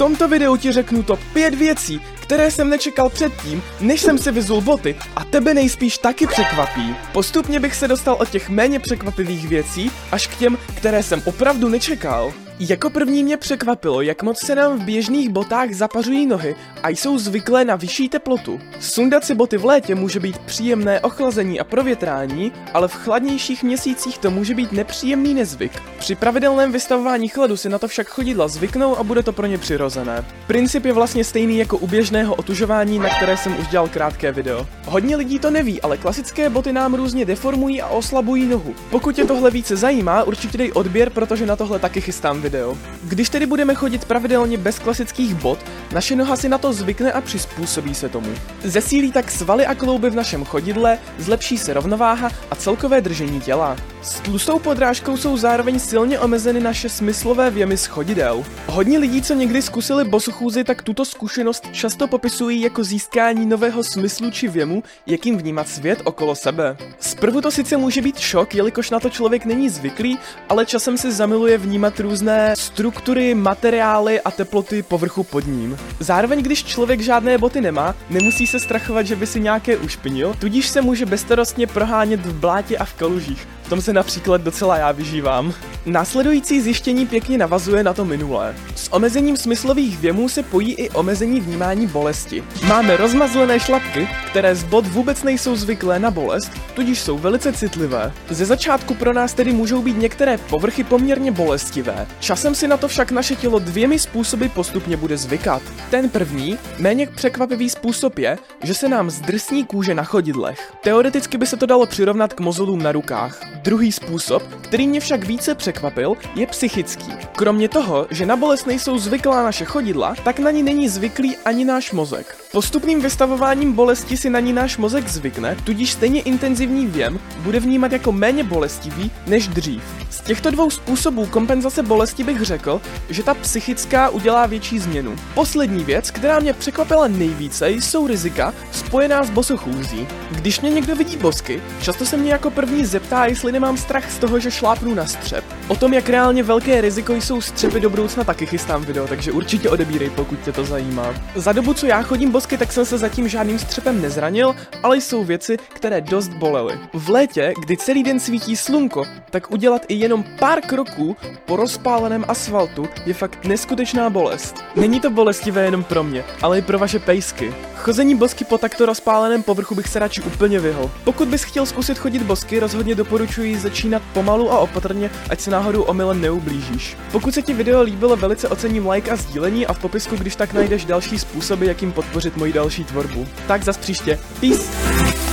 tomto videu ti řeknu top 5 věcí, které jsem nečekal předtím, než jsem si vyzul boty a tebe nejspíš taky překvapí. Postupně bych se dostal od těch méně překvapivých věcí až k těm, které jsem opravdu nečekal. Jako první mě překvapilo, jak moc se nám v běžných botách zapařují nohy a jsou zvyklé na vyšší teplotu. Sundat si boty v létě může být příjemné ochlazení a provětrání, ale v chladnějších měsících to může být nepříjemný nezvyk. Při pravidelném vystavování chladu si na to však chodidla zvyknou a bude to pro ně přirozené. Princip je vlastně stejný jako u běžného otužování, na které jsem už dělal krátké video. Hodně lidí to neví, ale klasické boty nám různě deformují a oslabují nohu. Pokud tě tohle více zajímá, určitě dej odběr, protože na tohle taky chystám video video. Když tedy budeme chodit pravidelně bez klasických bot, naše noha si na to zvykne a přizpůsobí se tomu. Zesílí tak svaly a klouby v našem chodidle, zlepší se rovnováha a celkové držení těla. S tlustou podrážkou jsou zároveň silně omezeny naše smyslové věmy z chodidel. Hodně lidí, co někdy zkusili bosochůzy, tak tuto zkušenost často popisují jako získání nového smyslu či věmu, jakým vnímat svět okolo sebe. Zprvu to sice může být šok, jelikož na to člověk není zvyklý, ale časem se zamiluje vnímat různé struktury, materiály a teploty povrchu pod ním. Zároveň, když člověk žádné boty nemá, nemusí se strachovat, že by si nějaké ušpinil, tudíž se může bezstarostně prohánět v blátě a v kalužích. V tom se například docela já vyžívám. Následující zjištění pěkně navazuje na to minulé. S omezením smyslových věmů se pojí i omezení vnímání bolesti. Máme rozmazlené šlapky, které z bod vůbec nejsou zvyklé na bolest, tudíž jsou velice citlivé. Ze začátku pro nás tedy můžou být některé povrchy poměrně bolestivé. Časem si na to však naše tělo dvěmi způsoby postupně bude zvykat. Ten první, méně překvapivý způsob je, že se nám zdrsní kůže na chodidlech. Teoreticky by se to dalo přirovnat k mozolům na rukách. Druhý způsob, který mě však více překvapil, je psychický. Kromě toho, že na bolest nejsou zvyklá naše chodidla, tak na ní není zvyklý ani náš mozek. Postupným vystavováním bolesti si na ní náš mozek zvykne, tudíž stejně intenzivní věm bude vnímat jako méně bolestivý než dřív. Z těchto dvou způsobů kompenzace bolesti bych řekl, že ta psychická udělá větší změnu. Poslední věc, která mě překvapila nejvíce, jsou rizika spojená s bosochůzí. Když mě někdo vidí bosky, často se mě jako první zeptá, jestli nemám strach z toho, že šlápnu na střep. O tom, jak reálně velké riziko jsou střepy do budoucna, taky chystám video, takže určitě odebírej, pokud tě to zajímá. Za dobu, co já chodím bosky, tak jsem se zatím žádným střepem nezranil, ale jsou věci, které dost bolely. V létě, kdy celý den svítí slunko, tak udělat i jenom pár kroků po rozpáleném asfaltu je fakt neskutečná bolest. Není to bolestivé jenom pro mě, ale i pro vaše pejsky. Chození bosky po takto rozpáleném povrchu bych se radši úplně vyhl. Pokud bys chtěl zkusit chodit bosky, rozhodně doporučuji začínat pomalu a opatrně, ať se náhodou omylem neublížíš. Pokud se ti video líbilo, velice ocením like a sdílení a v popisku, když tak najdeš další způsoby, jakým podpořit moji další tvorbu. Tak zas příště. Peace!